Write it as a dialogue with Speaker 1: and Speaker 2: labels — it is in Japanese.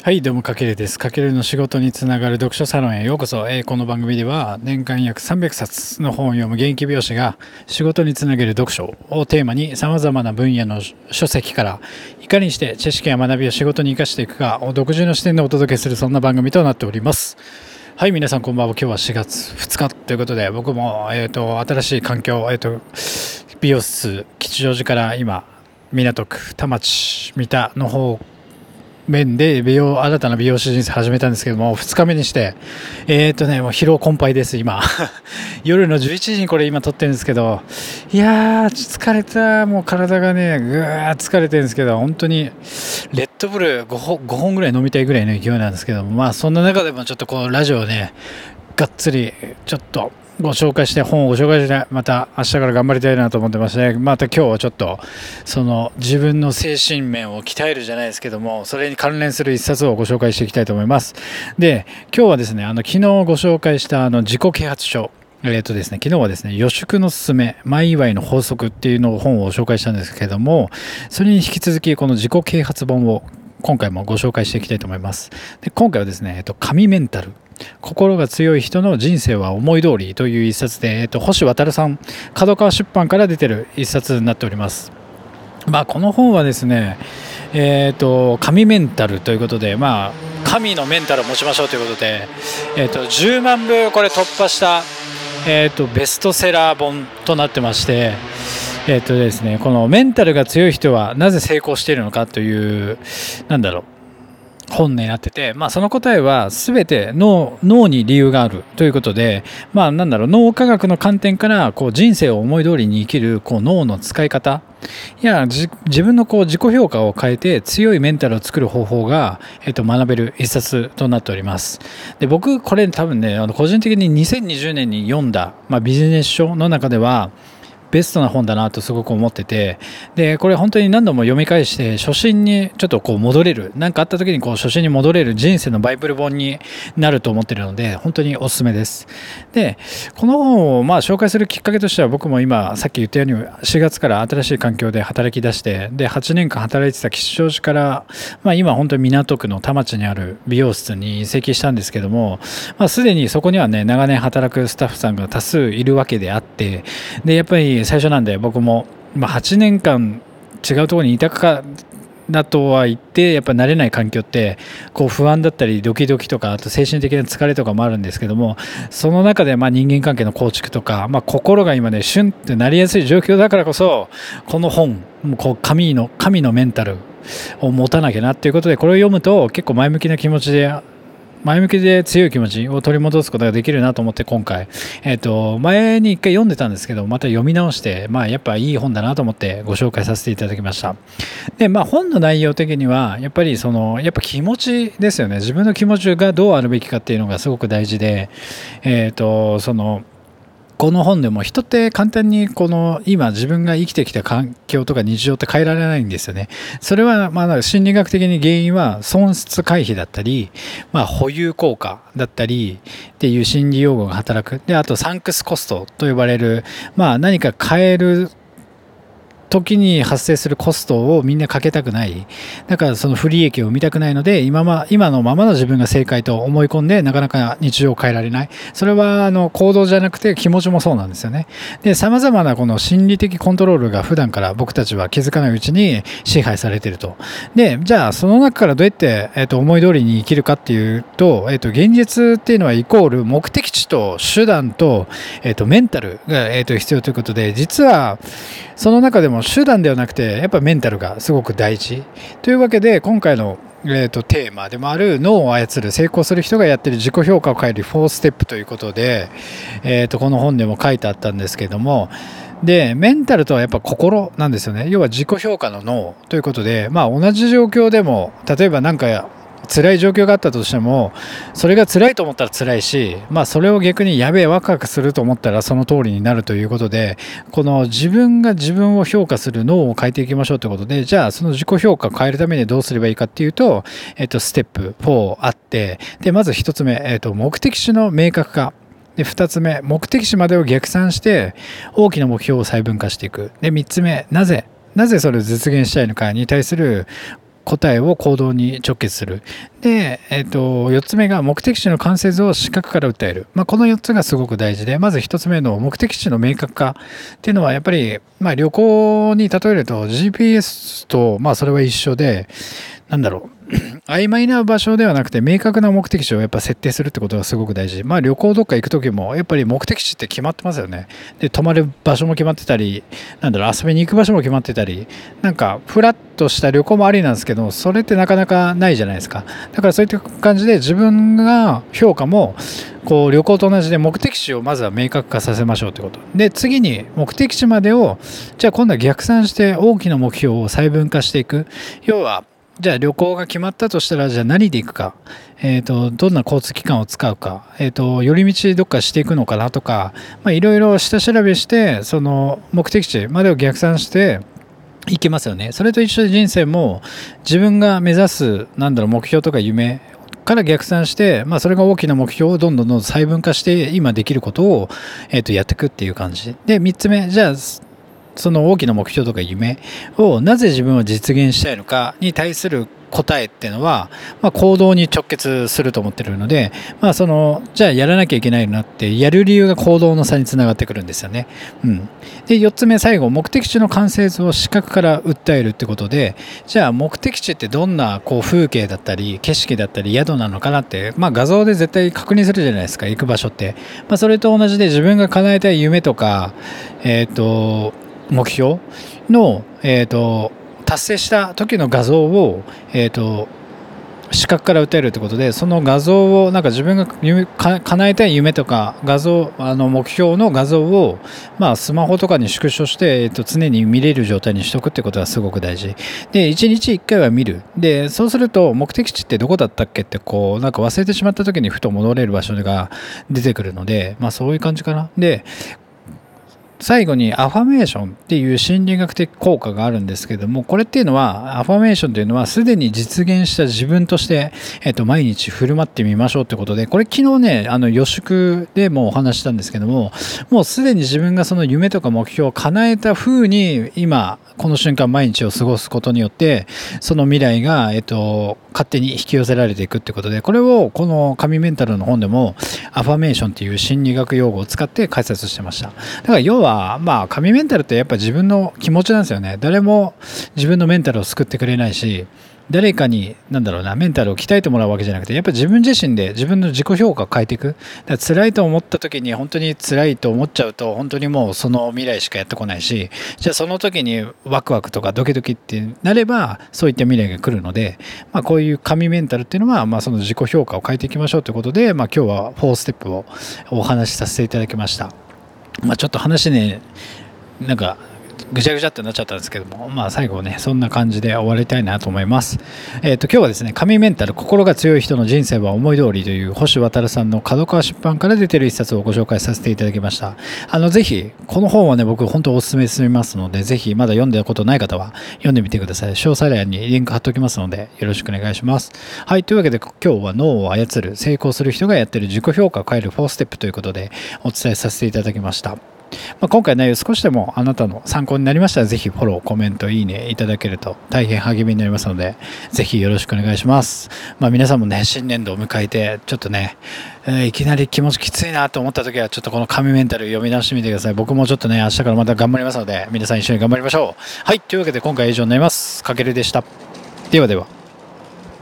Speaker 1: はい、どうも、かけるです。かけるの仕事につながる読書サロンへようこそ。えーこの番組では、年間約300冊の本を読む現役美容師が、仕事につなげる読書をテーマに、様々な分野の書籍から、いかにして知識や学びを仕事に生かしていくかを独自の視点でお届けする、そんな番組となっております。はい、皆さんこんばんは。今日は4月2日ということで、僕も、えっ、と、新しい環境、えっ、と、美容室、吉祥寺から今、港区、田町、三田の方面で美容新たな美容師人生始めたんですけども2日目にしてえー、っとねもう疲労困憊です今。夜の11時にこれ今撮ってるんですけどいやー疲れた。もう体がねぐー疲れてるんですけど本当にレッドブル 5, 本5本ぐらい飲みたいぐらいの勢いなんですけどもまあそんな中でもちょっとこうラジオをねがっつりちょっとご紹介して本をご紹介してまた明日から頑張りたいなと思ってましてまた今日はちょっとその自分の精神面を鍛えるじゃないですけどもそれに関連する一冊をご紹介していきたいと思いますで今日はですねあの昨日ご紹介したあの自己啓発書えーとですね、昨日はですね、予祝のすすめ、前祝いの法則っていうのを本を紹介したんですけども、それに引き続きこの自己啓発本を今回もご紹介していきたいと思います。で今回はですね、えっと、神メンタル。心が強い人の人生は思い通りという一冊で、えっと、星渡さん、角川出版から出てる一冊になっております。まあ、この本はですね、えっと、神メンタルということで、まあ、神のメンタルを持ちましょうということで、えっと、10万部これ突破した、えっと、ベストセラー本となってまして、えっとですね、このメンタルが強い人はなぜ成功しているのかという、なんだろう、本になってて、まあ、その答えは全て脳脳に理由があるということで、まあ、なんだろう脳科学の観点からこう人生を思い通りに生きるこう脳の使い方いや自分のこう自己評価を変えて強いメンタルを作る方法が、えっと、学べる一冊となっております。で僕これ多分ねあの個人的に2020年に読んだ、まあ、ビジネス書の中ではベストな本だなとすごく思っててでこれ本当に何度も読み返して初心にちょっとこう戻れる何かあった時にこう初心に戻れる人生のバイブル本になると思ってるので本当におすすめです。でこの本をまあ紹介するきっかけとしては僕も今さっき言ったように4月から新しい環境で働き出してで8年間働いてた吉祥寺から、まあ、今本当に港区の田町にある美容室に移籍したんですけども、まあ、すでにそこにはね長年働くスタッフさんが多数いるわけであってでやっぱり最初なんで僕も、まあ、8年間違うところにいたかだとは言ってやっぱ慣れない環境ってこう不安だったりドキドキとかあと精神的な疲れとかもあるんですけどもその中でまあ人間関係の構築とか、まあ、心が今ねシュンってなりやすい状況だからこそこの本もうこう神の神のメンタルを持たなきゃなっていうことでこれを読むと結構前向きな気持ちで前向きで強い気持ちを取り戻すことができるなと思って今回、えっと前に一回読んでたんですけどまた読み直して、まあ、やっぱいい本だなと思ってご紹介させていただきました。で、まあ、本の内容的にはやっぱりそのやっぱ気持ちですよね。自分の気持ちがどうあるべきかっていうのがすごく大事で、えっとそのこの本でも人って簡単にこの今自分が生きてきた環境とか日常って変えられないんですよね。それはまあ心理学的に原因は損失回避だったり、まあ、保有効果だったりっていう心理用語が働く。で、あとサンクスコストと呼ばれる、まあ何か変える時に発生するコストをみんなかけたくない。だからその不利益を見たくないので、今ま今のままの自分が正解と思い込んで、なかなか日常を変えられない。それはあの行動じゃなくて気持ちもそうなんですよね。で、様々なこの心理的コントロールが普段から僕たちは気づかないうちに支配されてると。で、じゃあその中からどうやって、えっと思い通りに生きるかっていうと、えっと現実っていうのはイコール目的地と手段と、えっとメンタルが、えっと必要ということで、実はその中でも手段ではなくてやっぱメンタルがすごく大事。というわけで今回の、えー、とテーマでもある脳を操る成功する人がやってる自己評価を変える4ステップということで、えー、とこの本でも書いてあったんですけどもでメンタルとはやっぱ心なんですよね。要は自己評価の脳ということでまあ同じ状況でも例えば何か辛い状況があったとしてもそれが辛いと思ったら辛いし、まあ、それを逆にやべえワクワクすると思ったらその通りになるということでこの自分が自分を評価する脳を変えていきましょうということでじゃあその自己評価を変えるためにどうすればいいかっていうと、えっと、ステップ4あってでまず1つ目、えっと、目的地の明確化。で2つ目目的地までを逆算して大きな目標を細分化していく。で3つ目なぜなぜそれを実現したいのかに対する答えを行動に直結する。で、えっ、ー、と、4つ目が目的地の完成図を視覚から訴える。まあ、この4つがすごく大事で、まず1つ目の目的地の明確化っていうのは、やっぱり、まあ、旅行に例えると GPS と、まあ、それは一緒で、なんだろう。曖昧な場所ではなくて明確な目的地をやっぱ設定するってことがすごく大事。まあ旅行どっか行く時もやっぱり目的地って決まってますよね。で、泊まる場所も決まってたり、なんだろう、遊びに行く場所も決まってたり、なんかフラッとした旅行もありなんですけど、それってなかなかないじゃないですか。だからそういった感じで自分が評価もこう旅行と同じで目的地をまずは明確化させましょうってこと。で、次に目的地までを、じゃあ今度は逆算して大きな目標を細分化していく。要は、じゃあ旅行が決まったとしたら、じゃあ何で行くか、えっ、ー、と、どんな交通機関を使うか、えっ、ー、と、寄り道どっかしていくのかなとか、まあ、いろいろ下調べして、その目的地までを逆算して、いけますよね。それと一緒で人生も自分が目指す、なんだろう、目標とか夢から逆算して、まあ、それが大きな目標をどんどんどん細分化して今できることを、えー、とやっていくっていう感じ。で3つ目じゃあその大きな目標とか夢をなぜ自分は実現したいのかに対する答えっていうのは、まあ、行動に直結すると思ってるので、まあ、そのじゃあやらなきゃいけないなってやる理由が行動の差につながってくるんですよね。うん、で4つ目最後目的地の完成図を視覚から訴えるってことでじゃあ目的地ってどんなこう風景だったり景色だったり宿なのかなって、まあ、画像で絶対確認するじゃないですか行く場所って。まあ、それと同じで自分が叶えたい夢とか、えっ、ー、と目標の、えーと、達成した時の画像を、えーと、視覚から打てるということでその画像をなんか自分が叶えたい夢とか画像あの目標の画像を、まあ、スマホとかに縮小して、えーと、常に見れる状態にしとくってことがすごく大事。で1日1回は見る。でそうすると目的地ってどこだったっけってこうなんか忘れてしまった時にふと戻れる場所が出てくるので、まあ、そういう感じかな。で最後にアファメーションっていう心理学的効果があるんですけども、これっていうのは、アファメーションというのはすでに実現した自分として、えっと、毎日振る舞ってみましょうってことで、これ昨日ね、あの予祝でもお話したんですけども、もうすでに自分がその夢とか目標を叶えた風に、今、この瞬間毎日を過ごすことによって、その未来が、えっと、勝手に引き寄せられていくってことで、これをこの神メンタルの本でも、アファメーションっていう心理学用語を使って解説してました。だから要は、まあ、神メンタルってやっぱ自分の気持ちなんですよね。誰も自分のメンタルを救ってくれないし、誰かに、なんだろうな、メンタルを鍛えてもらうわけじゃなくて、やっぱ自分自身で自分の自己評価を変えていく。だから辛いと思った時に本当に辛いと思っちゃうと、本当にもうその未来しかやってこないし、じゃあその時にワクワクとかドキドキってなれば、そういった未来が来るので、まあこういう神メンタルっていうのは、まあその自己評価を変えていきましょうということで、まあ今日は4ステップをお話しさせていただきました。まあちょっと話ね、なんかぐちゃぐちゃってなっちゃったんですけども、まあ最後ね、そんな感じで終わりたいなと思います。えっ、ー、と、今日はですね、神メンタル、心が強い人の人生は思い通りという星渡さんの角川出版から出てる一冊をご紹介させていただきました。あの、ぜひ、この本はね、僕本当お勧めしますので、ぜひまだ読んだことない方は読んでみてください。詳細欄にリンク貼っておきますので、よろしくお願いします。はい、というわけで今日は脳を操る、成功する人がやってる自己評価を変える4ステップということでお伝えさせていただきました。まあ、今回の内容少しでもあなたの参考になりましたらぜひフォロー、コメント、いいねいただけると大変励みになりますのでぜひよろしくお願いします。まあ、皆さんもね、新年度を迎えてちょっとね、えー、いきなり気持ちきついなと思った時はちょっとこの紙メンタル読み出してみてください。僕もちょっとね、明日からまた頑張りますので皆さん一緒に頑張りましょう。はい、というわけで今回は以上になります。かけるでした。ではでは。